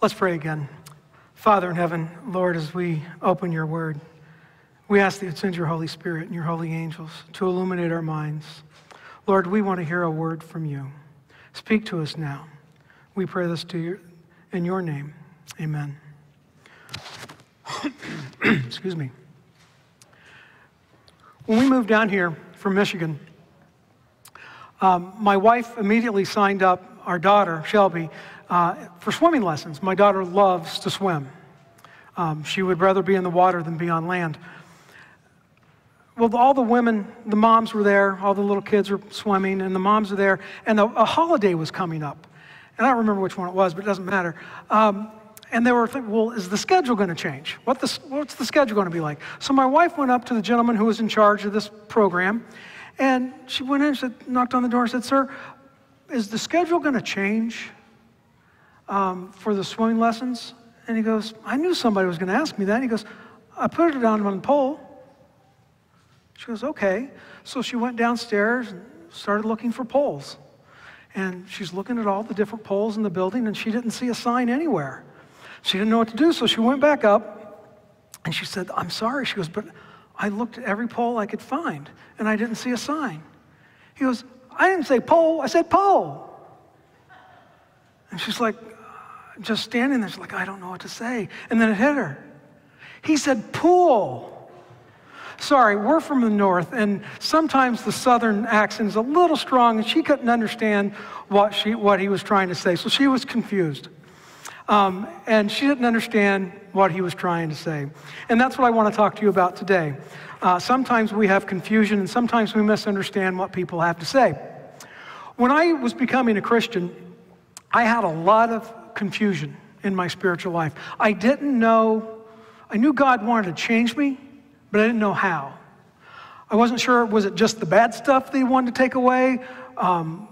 Let's pray again. Father in heaven, Lord, as we open your word, we ask that you send your Holy Spirit and your holy angels to illuminate our minds. Lord, we want to hear a word from you. Speak to us now. We pray this to you in your name. Amen. Excuse me. When we moved down here from Michigan, um, my wife immediately signed up our daughter, Shelby, uh, for swimming lessons. My daughter loves to swim. Um, she would rather be in the water than be on land. Well, all the women, the moms were there, all the little kids were swimming, and the moms were there, and a, a holiday was coming up. And I don't remember which one it was, but it doesn't matter. Um, and they were thinking, well, is the schedule going to change? What the, what's the schedule going to be like? So my wife went up to the gentleman who was in charge of this program, and she went in and said, knocked on the door and said, Sir, is the schedule going to change um, for the swimming lessons? And he goes, I knew somebody was going to ask me that. And he goes, I put it down on the pole. She goes, okay. So she went downstairs and started looking for poles. And she's looking at all the different poles in the building, and she didn't see a sign anywhere. She didn't know what to do, so she went back up and she said, I'm sorry. She goes, but I looked at every pole I could find, and I didn't see a sign. He goes, I didn't say pole, I said pole. And she's like, just standing there, she's like, I don't know what to say. And then it hit her. He said, pool. Sorry, we're from the north, and sometimes the southern accent is a little strong, and she couldn't understand what, she, what he was trying to say, so she was confused. Um, and she didn't understand what he was trying to say. And that's what I want to talk to you about today. Uh, sometimes we have confusion, and sometimes we misunderstand what people have to say. When I was becoming a Christian, I had a lot of confusion in my spiritual life. I didn't know, I knew God wanted to change me, but I didn't know how. I wasn't sure, was it just the bad stuff that he wanted to take away? Um,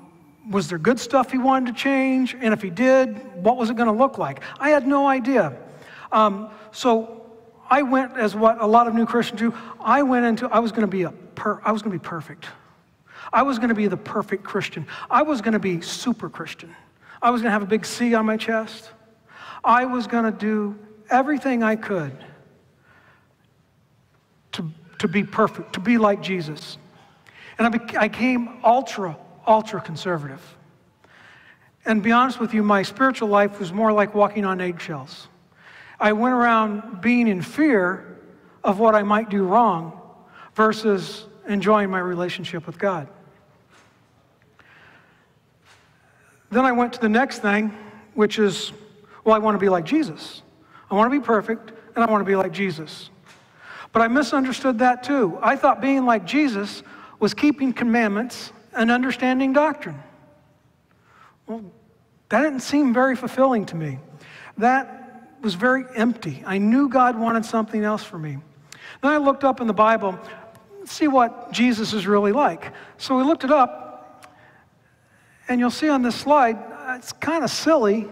was there good stuff he wanted to change? And if he did, what was it going to look like? I had no idea. Um, so I went as what a lot of new Christians do. I went into, I was going to be a per, I was going to be perfect. I was going to be the perfect Christian. I was going to be super Christian. I was going to have a big C on my chest. I was going to do everything I could to, to be perfect, to be like Jesus. And I, became, I came ultra, ultra conservative. And be honest with you, my spiritual life was more like walking on eggshells. I went around being in fear of what I might do wrong versus enjoying my relationship with God. Then I went to the next thing, which is, well, I want to be like Jesus. I want to be perfect, and I want to be like Jesus. But I misunderstood that too. I thought being like Jesus was keeping commandments and understanding doctrine. Well, that didn't seem very fulfilling to me. That was very empty. I knew God wanted something else for me. Then I looked up in the Bible, see what Jesus is really like. So we looked it up, and you'll see on this slide, it's kind of silly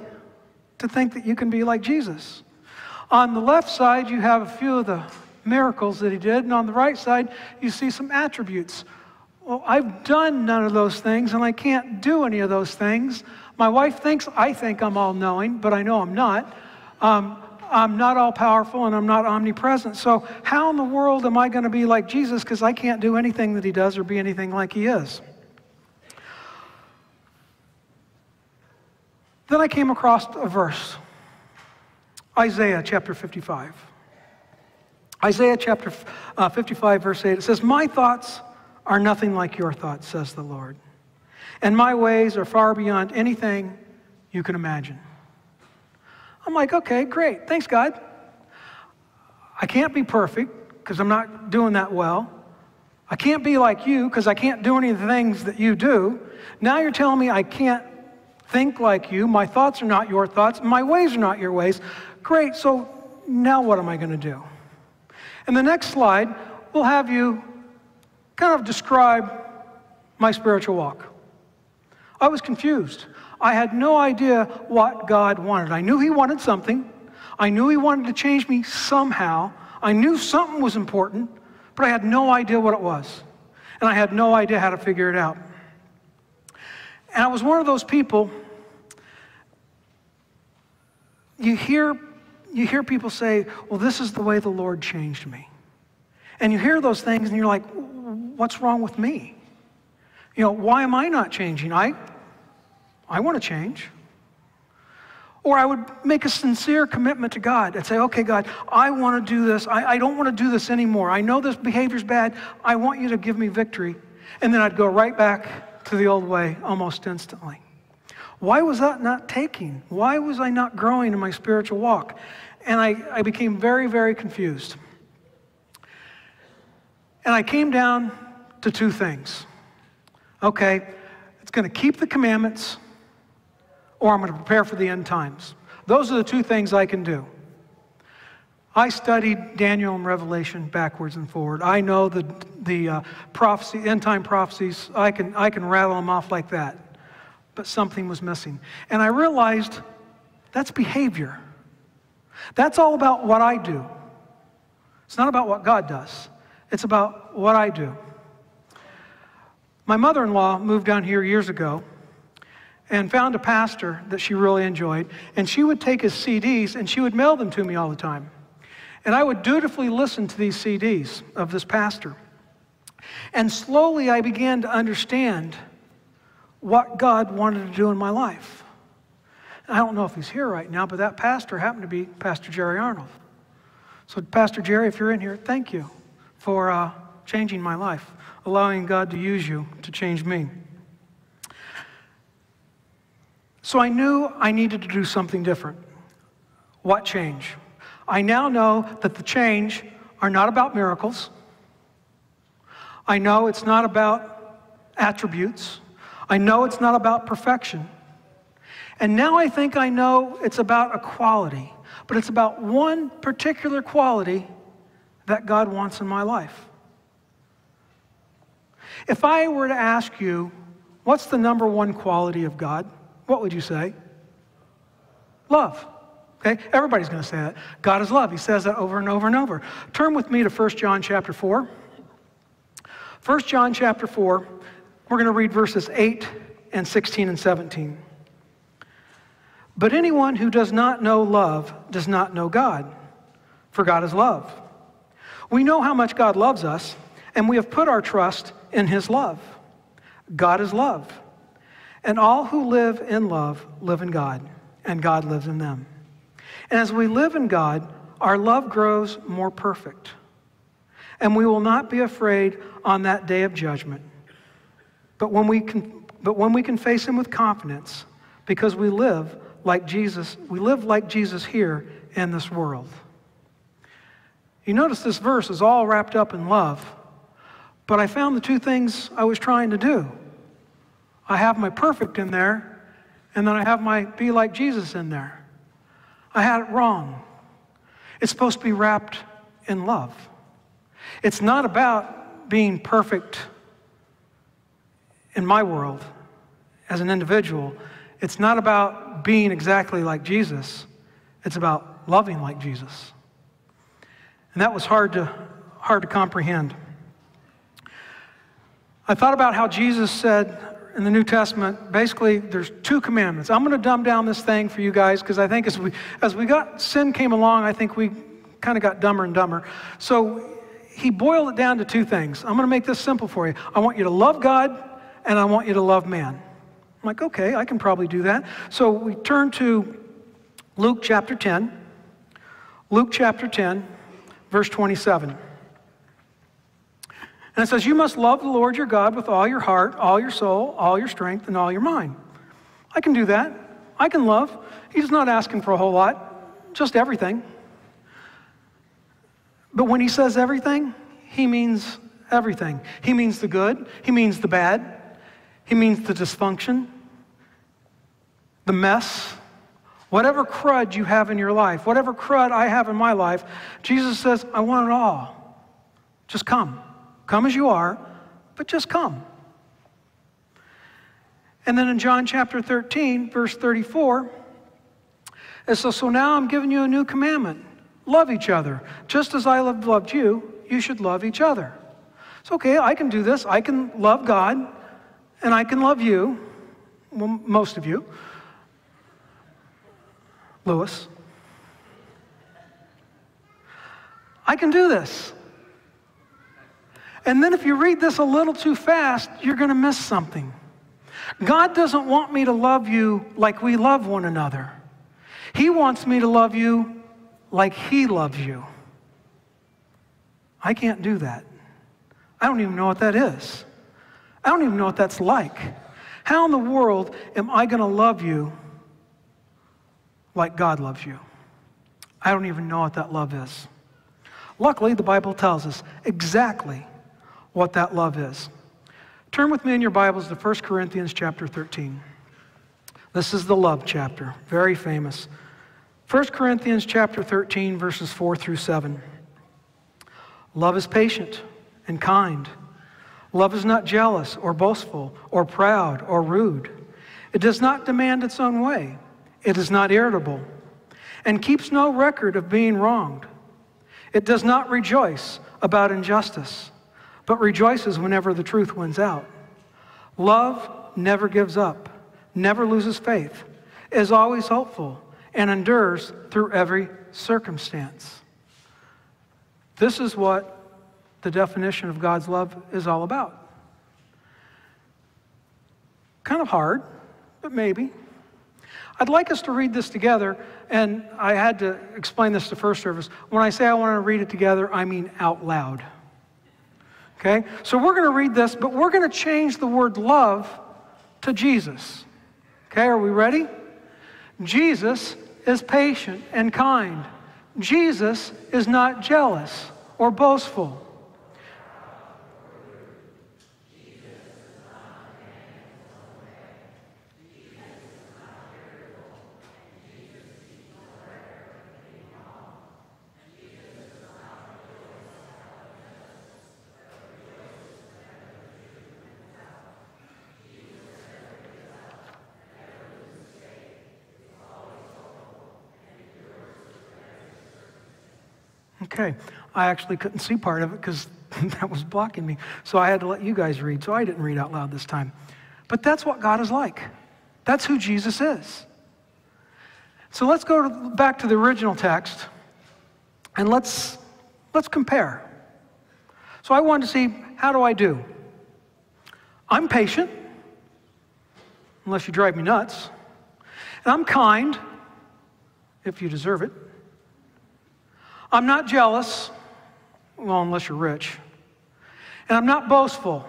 to think that you can be like Jesus. On the left side, you have a few of the miracles that he did, and on the right side, you see some attributes. Well, I've done none of those things, and I can't do any of those things. My wife thinks I think I'm all knowing, but I know I'm not. Um, I'm not all powerful and I'm not omnipresent. So, how in the world am I going to be like Jesus? Because I can't do anything that he does or be anything like he is. Then I came across a verse Isaiah chapter 55. Isaiah chapter uh, 55, verse 8, it says, My thoughts are nothing like your thoughts, says the Lord. And my ways are far beyond anything you can imagine. I'm like, okay, great. Thanks, God. I can't be perfect because I'm not doing that well. I can't be like you because I can't do any of the things that you do. Now you're telling me I can't think like you. My thoughts are not your thoughts. My ways are not your ways. Great. So now what am I going to do? And the next slide will have you kind of describe my spiritual walk. I was confused. I had no idea what God wanted. I knew He wanted something. I knew He wanted to change me somehow. I knew something was important, but I had no idea what it was. And I had no idea how to figure it out. And I was one of those people you hear, you hear people say, well, this is the way the Lord changed me. And you hear those things and you're like, what's wrong with me? You know, why am I not changing? I, I want to change. Or I would make a sincere commitment to God and say, okay, God, I want to do this. I, I don't want to do this anymore. I know this behavior's bad. I want you to give me victory. And then I'd go right back to the old way almost instantly. Why was that not taking? Why was I not growing in my spiritual walk? And I, I became very, very confused. And I came down to two things. Okay, it's going to keep the commandments or I'm going to prepare for the end times. Those are the two things I can do. I studied Daniel and Revelation backwards and forward. I know the, the uh, prophecy, end time prophecies, I can, I can rattle them off like that. But something was missing. And I realized that's behavior. That's all about what I do. It's not about what God does, it's about what I do. My mother in law moved down here years ago, and found a pastor that she really enjoyed. And she would take his CDs and she would mail them to me all the time. And I would dutifully listen to these CDs of this pastor. And slowly I began to understand what God wanted to do in my life. I don't know if he's here right now, but that pastor happened to be Pastor Jerry Arnold. So, Pastor Jerry, if you're in here, thank you for uh, changing my life, allowing God to use you to change me. So I knew I needed to do something different. What change? I now know that the change are not about miracles. I know it's not about attributes. I know it's not about perfection. And now I think I know it's about a quality, but it's about one particular quality that God wants in my life. If I were to ask you, what's the number one quality of God? what would you say? Love. Okay? Everybody's going to say that. God is love. He says that over and over and over. Turn with me to 1 John chapter 4. 1 John chapter 4, we're going to read verses 8 and 16 and 17. But anyone who does not know love does not know God, for God is love. We know how much God loves us, and we have put our trust in his love. God is love. And all who live in love live in God, and God lives in them. And as we live in God, our love grows more perfect. And we will not be afraid on that day of judgment. But when we can, but when we can face Him with confidence, because we live like Jesus, we live like Jesus here in this world. You notice this verse is all wrapped up in love, but I found the two things I was trying to do. I have my perfect in there, and then I have my be like Jesus in there. I had it wrong. It's supposed to be wrapped in love. It's not about being perfect in my world as an individual. It's not about being exactly like Jesus. It's about loving like Jesus. And that was hard to, hard to comprehend. I thought about how Jesus said, in the New Testament, basically, there's two commandments. I'm going to dumb down this thing for you guys because I think as we, as we got, sin came along, I think we kind of got dumber and dumber. So he boiled it down to two things. I'm going to make this simple for you. I want you to love God and I want you to love man. I'm like, okay, I can probably do that. So we turn to Luke chapter 10. Luke chapter 10, verse 27. And it says, You must love the Lord your God with all your heart, all your soul, all your strength, and all your mind. I can do that. I can love. He's not asking for a whole lot, just everything. But when he says everything, he means everything. He means the good, he means the bad, he means the dysfunction, the mess, whatever crud you have in your life, whatever crud I have in my life, Jesus says, I want it all. Just come. Come as you are, but just come. And then in John chapter 13, verse 34, it says, So now I'm giving you a new commandment love each other. Just as I have loved you, you should love each other. It's okay, I can do this. I can love God, and I can love you, well, most of you, Lewis. I can do this. And then if you read this a little too fast, you're going to miss something. God doesn't want me to love you like we love one another. He wants me to love you like He loves you. I can't do that. I don't even know what that is. I don't even know what that's like. How in the world am I going to love you like God loves you? I don't even know what that love is. Luckily, the Bible tells us exactly what that love is. Turn with me in your Bibles to 1 Corinthians chapter 13. This is the love chapter, very famous. 1 Corinthians chapter 13, verses 4 through 7. Love is patient and kind. Love is not jealous or boastful or proud or rude. It does not demand its own way. It is not irritable and keeps no record of being wronged. It does not rejoice about injustice, but rejoices whenever the truth wins out. Love never gives up, never loses faith, is always hopeful, and endures through every circumstance. This is what the definition of God's love is all about. Kind of hard, but maybe. I'd like us to read this together, and I had to explain this to first service. When I say I want to read it together, I mean out loud. Okay? So we're going to read this, but we're going to change the word love to Jesus. Okay, are we ready? Jesus is patient and kind. Jesus is not jealous or boastful. Okay, I actually couldn't see part of it because that was blocking me. So I had to let you guys read. So I didn't read out loud this time. But that's what God is like. That's who Jesus is. So let's go to, back to the original text and let's, let's compare. So I wanted to see how do I do? I'm patient, unless you drive me nuts. And I'm kind, if you deserve it. I'm not jealous, well, unless you're rich. And I'm not boastful,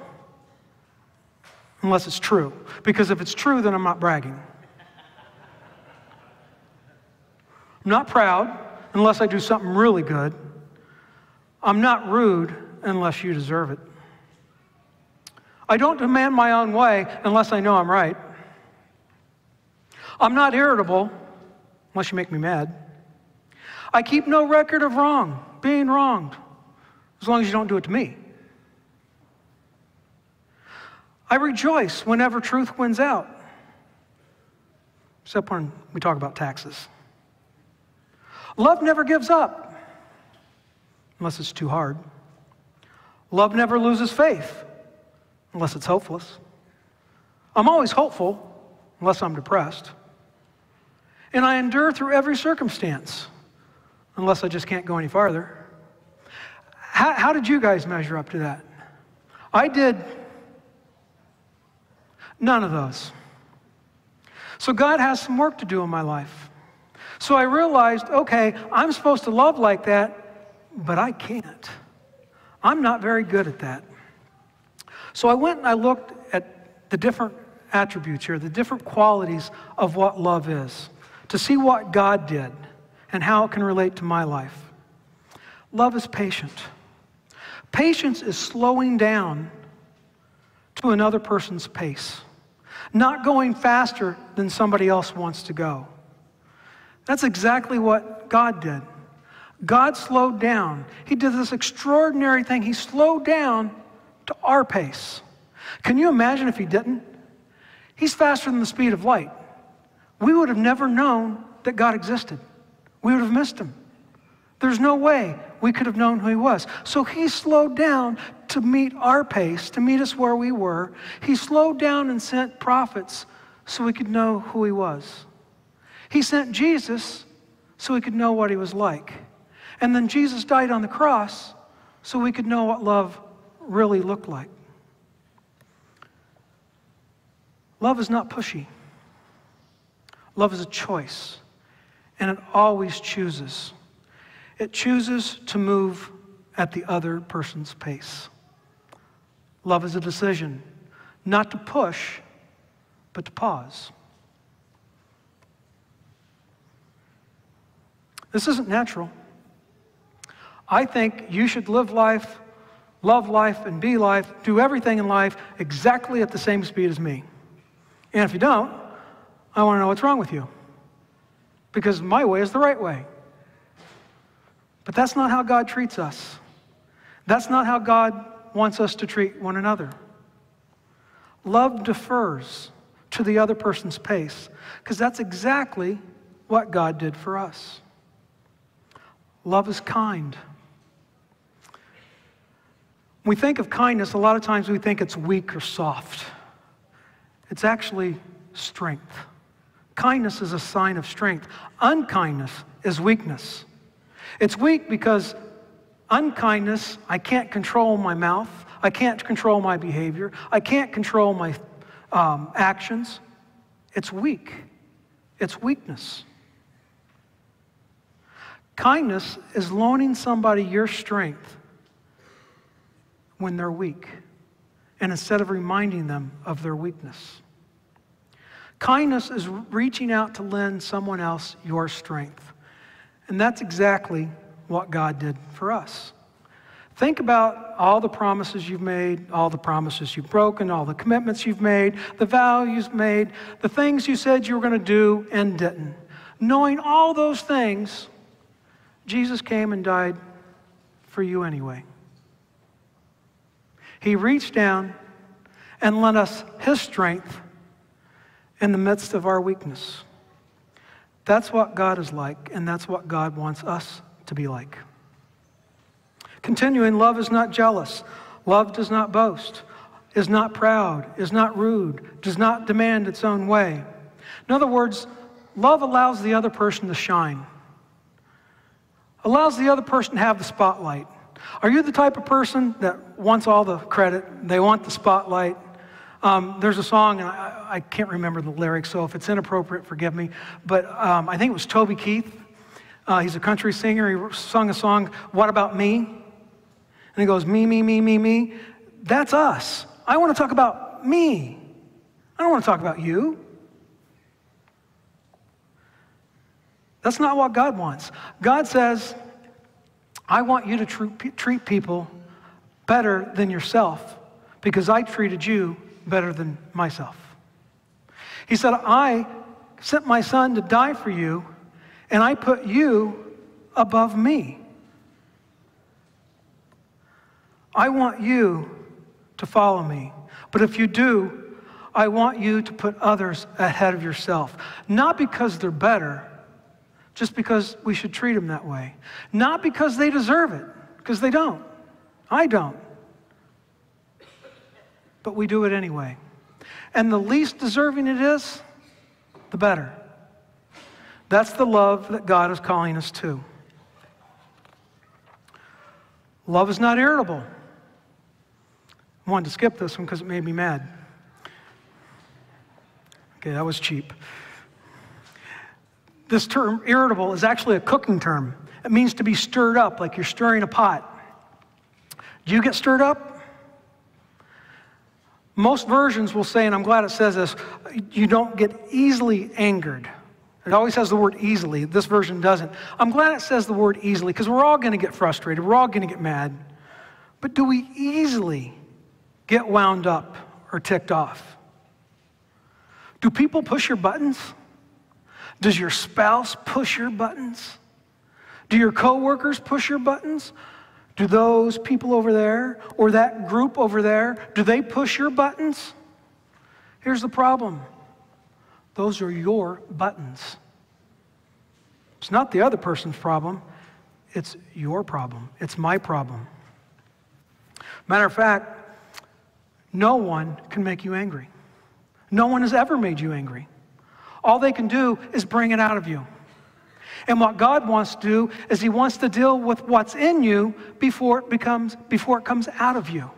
unless it's true. Because if it's true, then I'm not bragging. I'm not proud, unless I do something really good. I'm not rude, unless you deserve it. I don't demand my own way unless I know I'm right. I'm not irritable, unless you make me mad. I keep no record of wrong, being wronged, as long as you don't do it to me. I rejoice whenever truth wins out, except when we talk about taxes. Love never gives up, unless it's too hard. Love never loses faith, unless it's hopeless. I'm always hopeful, unless I'm depressed. And I endure through every circumstance unless I just can't go any farther. How, how did you guys measure up to that? I did none of those. So God has some work to do in my life. So I realized, okay, I'm supposed to love like that, but I can't. I'm not very good at that. So I went and I looked at the different attributes here, the different qualities of what love is, to see what God did and how it can relate to my life. Love is patient. Patience is slowing down to another person's pace, not going faster than somebody else wants to go. That's exactly what God did. God slowed down. He did this extraordinary thing. He slowed down to our pace. Can you imagine if he didn't? He's faster than the speed of light. We would have never known that God existed we would have missed him. There's no way we could have known who he was. So he slowed down to meet our pace, to meet us where we were. He slowed down and sent prophets so we could know who he was. He sent Jesus so we could know what he was like. And then Jesus died on the cross so we could know what love really looked like. Love is not pushy. Love is a choice, and it always chooses. It chooses to move at the other person's pace. Love is a decision, not to push, but to pause. This isn't natural. I think you should live life, love life, and be life, do everything in life exactly at the same speed as me. And if you don't, I want to know what's wrong with you. Because my way is the right way. But that's not how God treats us. That's not how God wants us to treat one another. Love defers to the other person's pace, because that's exactly what God did for us. Love is kind. When we think of kindness, a lot of times we think it's weak or soft. It's actually strength. Kindness is a sign of strength. Unkindness is weakness. It's weak because unkindness, I can't control my mouth, I can't control my behavior, I can't control my um, actions. It's weak. It's weakness. Kindness is loaning somebody your strength when they're weak, and instead of reminding them of their weakness. Kindness is reaching out to lend someone else your strength. And that's exactly what God did for us. Think about all the promises you've made, all the promises you've broken, all the commitments you've made, the vows made, the things you said you were going to do and didn't. Knowing all those things, Jesus came and died for you anyway. He reached down and lent us his strength in the midst of our weakness. That's what God is like, and that's what God wants us to be like. Continuing, love is not jealous. Love does not boast, is not proud, is not rude, does not demand its own way. In other words, love allows the other person to shine, allows the other person to have the spotlight. Are you the type of person that wants all the credit? They want the spotlight. Um, there's a song, and I, I, can't remember the lyrics, so if it's inappropriate, forgive me. But um, I think it was Toby Keith. Uh, he's a country singer. He sung a song, What About Me? And he goes, Me, me, me, me, me. That's us. I want to talk about me. I don't want to talk about you. That's not what God wants. God says, I want you to treat people better than yourself because I treated you better than myself. He said, I sent my son to die for you, and I put you above me. I want you to follow me. But if you do, I want you to put others ahead of yourself. Not because they're better, just because we should treat them that way. Not because they deserve it, because they don't. I don't but we do it anyway. And the least deserving it is, the better. That's the love that God is calling us to. Love is not irritable. I wanted to skip this one because it made me mad. Okay, that was cheap. This term, irritable, is actually a cooking term. It means to be stirred up, like you're stirring a pot. Do you get stirred up? Most versions will say, and I'm glad it says this, you don't get easily angered. It always has the word easily. This version doesn't. I'm glad it says the word easily because we're all going to get frustrated. We're all going to get mad. But do we easily get wound up or ticked off? Do people push your buttons? Does your spouse push your buttons? Do your coworkers push your buttons? Do those people over there or that group over there, do they push your buttons? Here's the problem. Those are your buttons. It's not the other person's problem. It's your problem. It's my problem. Matter of fact, no one can make you angry. No one has ever made you angry. All they can do is bring it out of you. And what God wants to do is He wants to deal with what's in you before it becomes before it comes out of you.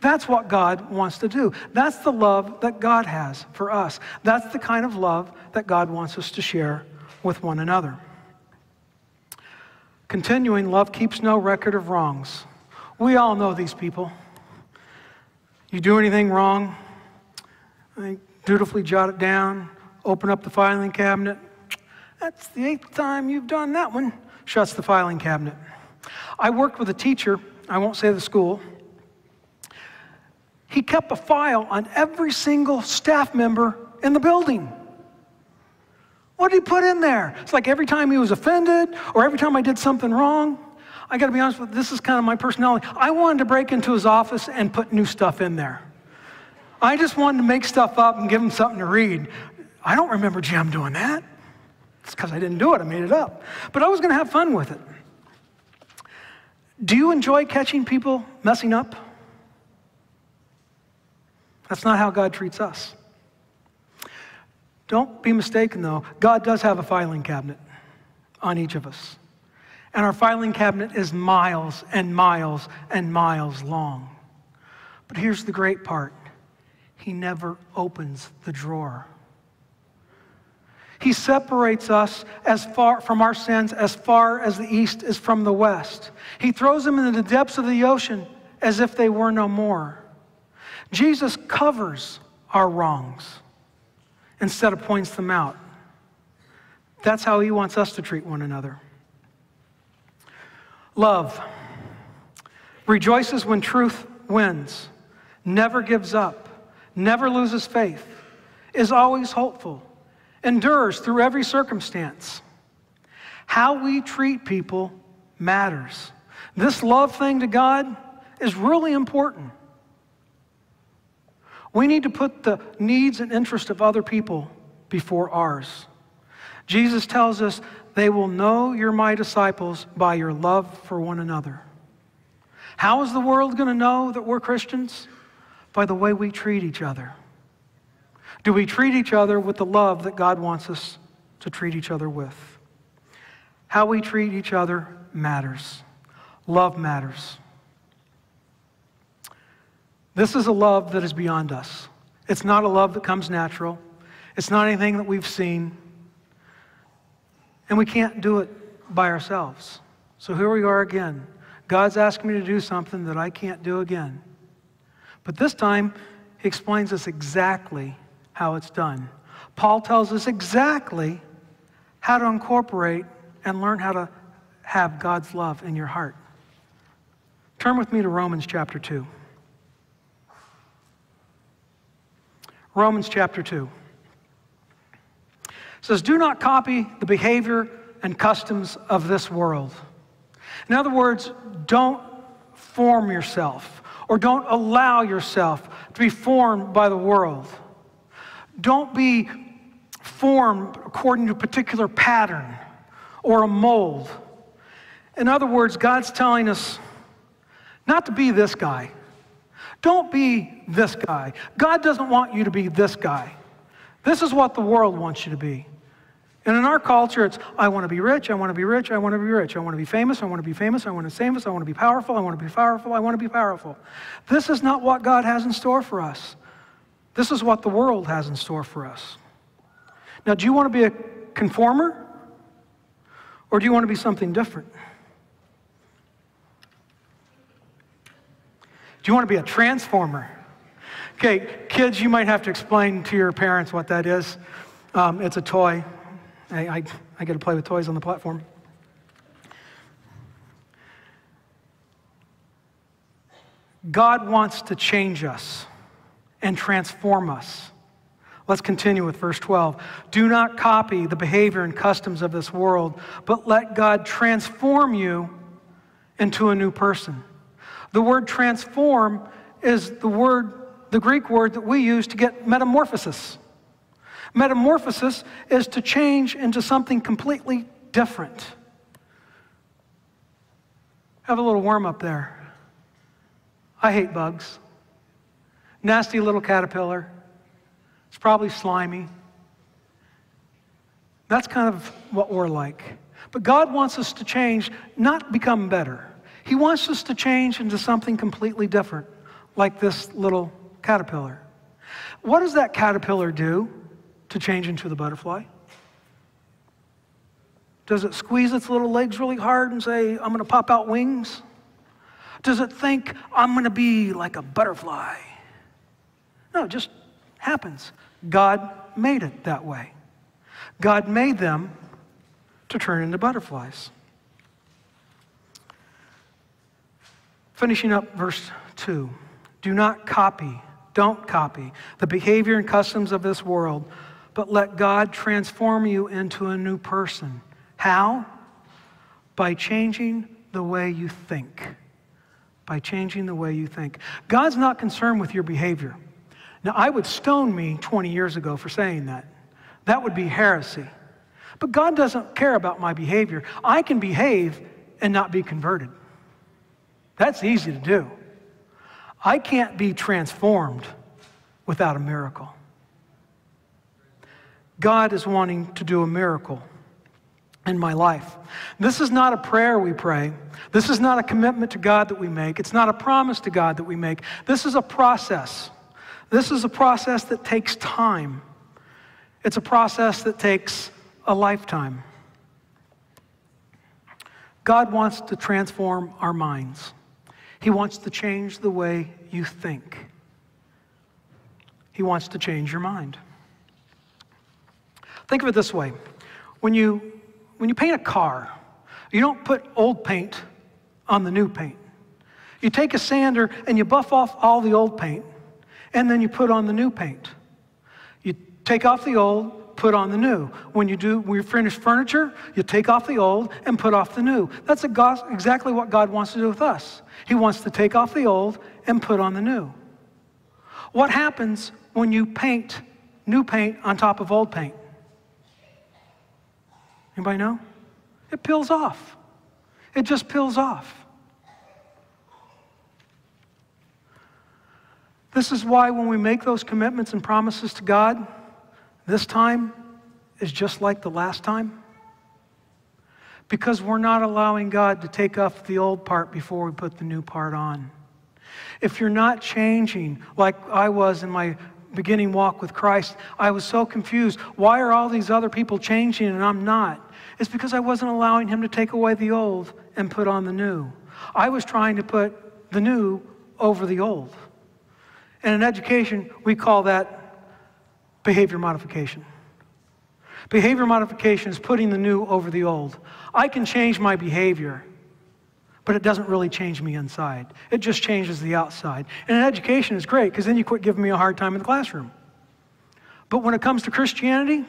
That's what God wants to do. That's the love that God has for us. That's the kind of love that God wants us to share with one another. Continuing, love keeps no record of wrongs. We all know these people. You do anything wrong, dutifully jot it down, open up the filing cabinet. That's the eighth time you've done that one. Shuts the filing cabinet. I worked with a teacher, I won't say the school. He kept a file on every single staff member in the building. What did he put in there? It's like every time he was offended or every time I did something wrong. I got to be honest with you, this is kind of my personality. I wanted to break into his office and put new stuff in there. I just wanted to make stuff up and give him something to read. I don't remember Jim doing that. It's because I didn't do it, I made it up. But I was going to have fun with it. Do you enjoy catching people messing up? That's not how God treats us. Don't be mistaken, though. God does have a filing cabinet on each of us. And our filing cabinet is miles and miles and miles long. But here's the great part He never opens the drawer. He separates us as far from our sins as far as the east is from the west. He throws them into the depths of the ocean as if they were no more. Jesus covers our wrongs instead of points them out. That's how he wants us to treat one another. Love rejoices when truth wins, never gives up, never loses faith, is always hopeful endures through every circumstance. How we treat people matters. This love thing to God is really important. We need to put the needs and interests of other people before ours. Jesus tells us, they will know you're my disciples by your love for one another. How is the world going to know that we're Christians? By the way we treat each other. Do we treat each other with the love that God wants us to treat each other with? How we treat each other matters. Love matters. This is a love that is beyond us. It's not a love that comes natural. It's not anything that we've seen. And we can't do it by ourselves. So here we are again. God's asking me to do something that I can't do again. But this time, He explains us exactly how it's done. Paul tells us exactly how to incorporate and learn how to have God's love in your heart. Turn with me to Romans chapter 2. Romans chapter 2 it says, Do not copy the behavior and customs of this world. In other words, don't form yourself or don't allow yourself to be formed by the world. Don't be formed according to a particular pattern or a mold. In other words, God's telling us not to be this guy. Don't be this guy. God doesn't want you to be this guy. This is what the world wants you to be. And in our culture, it's I want to be rich, I want to be rich, I want to be rich, I want to be famous, I want to be famous, I want to be famous, I want to be powerful, I want to be powerful, I want to be powerful. This is not what God has in store for us. This is what the world has in store for us. Now, do you want to be a conformer? Or do you want to be something different? Do you want to be a transformer? Okay, kids, you might have to explain to your parents what that is. Um, it's a toy. I, I, I get to play with toys on the platform. God wants to change us and transform us. Let's continue with verse 12. Do not copy the behavior and customs of this world, but let God transform you into a new person. The word transform is the word, the Greek word that we use to get metamorphosis. Metamorphosis is to change into something completely different. Have a little warm up there. I hate bugs. Nasty little caterpillar. It's probably slimy. That's kind of what we're like. But God wants us to change, not become better. He wants us to change into something completely different, like this little caterpillar. What does that caterpillar do to change into the butterfly? Does it squeeze its little legs really hard and say, I'm going to pop out wings? Does it think, I'm going to be like a butterfly? No, it just happens. God made it that way. God made them to turn into butterflies. Finishing up verse 2 Do not copy, don't copy the behavior and customs of this world, but let God transform you into a new person. How? By changing the way you think. By changing the way you think. God's not concerned with your behavior. Now, I would stone me 20 years ago for saying that. That would be heresy. But God doesn't care about my behavior. I can behave and not be converted. That's easy to do. I can't be transformed without a miracle. God is wanting to do a miracle in my life. This is not a prayer we pray. This is not a commitment to God that we make. It's not a promise to God that we make. This is a process. This is a process that takes time. It's a process that takes a lifetime. God wants to transform our minds. He wants to change the way you think. He wants to change your mind. Think of it this way when you, when you paint a car, you don't put old paint on the new paint. You take a sander and you buff off all the old paint, and then you put on the new paint. You take off the old, put on the new. When you do, when you finish furniture, you take off the old and put off the new. That's exactly what God wants to do with us. He wants to take off the old and put on the new. What happens when you paint new paint on top of old paint? Anybody know? It peels off. It just peels off. This is why when we make those commitments and promises to God, this time is just like the last time. Because we're not allowing God to take off the old part before we put the new part on. If you're not changing like I was in my beginning walk with Christ, I was so confused. Why are all these other people changing and I'm not? It's because I wasn't allowing Him to take away the old and put on the new. I was trying to put the new over the old. And in education, we call that behavior modification. Behavior modification is putting the new over the old. I can change my behavior, but it doesn't really change me inside. It just changes the outside. And in education is great because then you quit giving me a hard time in the classroom. But when it comes to Christianity,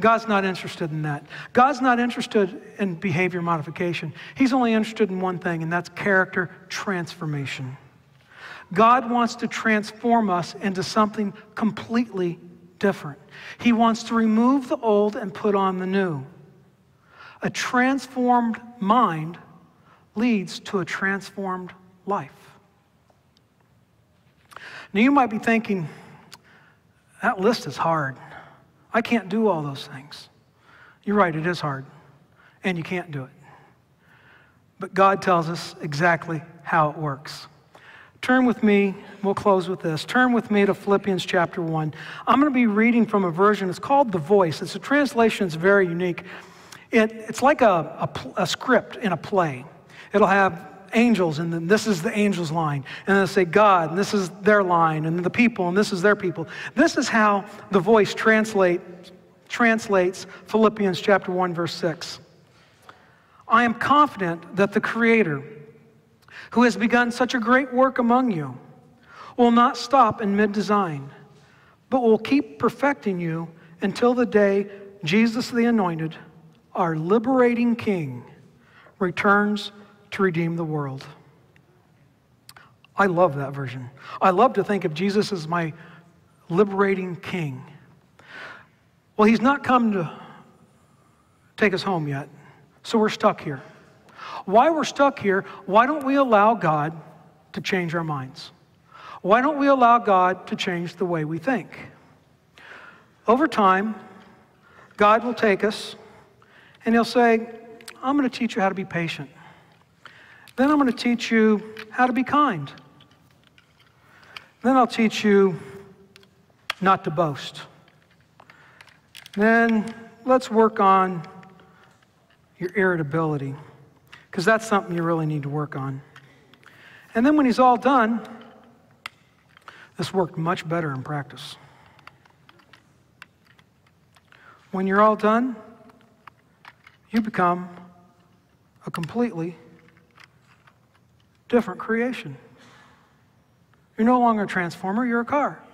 God's not interested in that. God's not interested in behavior modification. He's only interested in one thing, and that's character transformation. God wants to transform us into something completely different. He wants to remove the old and put on the new. A transformed mind leads to a transformed life. Now, you might be thinking, that list is hard. I can't do all those things. You're right, it is hard, and you can't do it. But God tells us exactly how it works. Turn with me, we'll close with this. Turn with me to Philippians chapter 1. I'm going to be reading from a version, it's called The Voice. It's a translation that's very unique. It, it's like a, a, a script in a play. It'll have angels, and then this is the angels' line. And then say God, and this is their line, and the people, and this is their people. This is how the voice translate, translates Philippians chapter 1, verse 6. I am confident that the Creator, who has begun such a great work among you, will not stop in mid design, but will keep perfecting you until the day Jesus the Anointed, our liberating King, returns to redeem the world. I love that version. I love to think of Jesus as my liberating king. Well, he's not come to take us home yet, so we're stuck here. Why we're stuck here, why don't we allow God to change our minds? Why don't we allow God to change the way we think? Over time, God will take us and He'll say, I'm going to teach you how to be patient. Then I'm going to teach you how to be kind. Then I'll teach you not to boast. Then let's work on your irritability, because that's something you really need to work on. And then when he's all done, this worked much better in practice. When you're all done, you become a completely different creation. You're no longer a transformer, you're a car.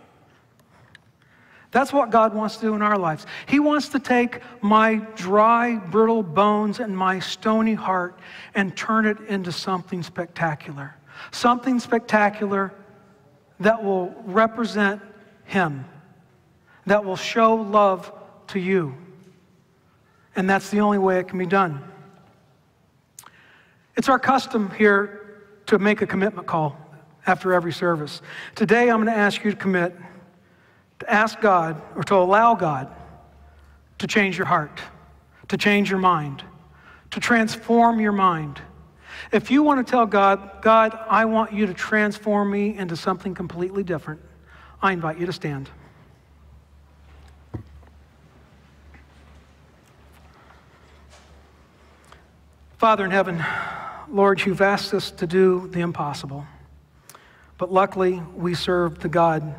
That's what God wants to do in our lives. He wants to take my dry, brittle bones and my stony heart and turn it into something spectacular. Something spectacular that will represent Him, that will show love to you. And that's the only way it can be done. It's our custom here to make a commitment call after every service. Today, I'm going to ask you to commit to ask God or to allow God to change your heart, to change your mind, to transform your mind. If you want to tell God, God, I want you to transform me into something completely different, I invite you to stand. Father in heaven, Lord, you've asked us to do the impossible. But luckily, we serve the God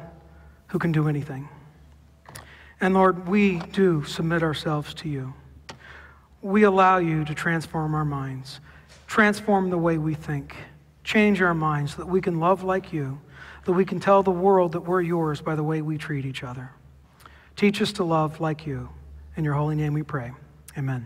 who can do anything. And Lord, we do submit ourselves to you. We allow you to transform our minds, transform the way we think, change our minds so that we can love like you, that we can tell the world that we're yours by the way we treat each other. Teach us to love like you. In your holy name we pray. Amen.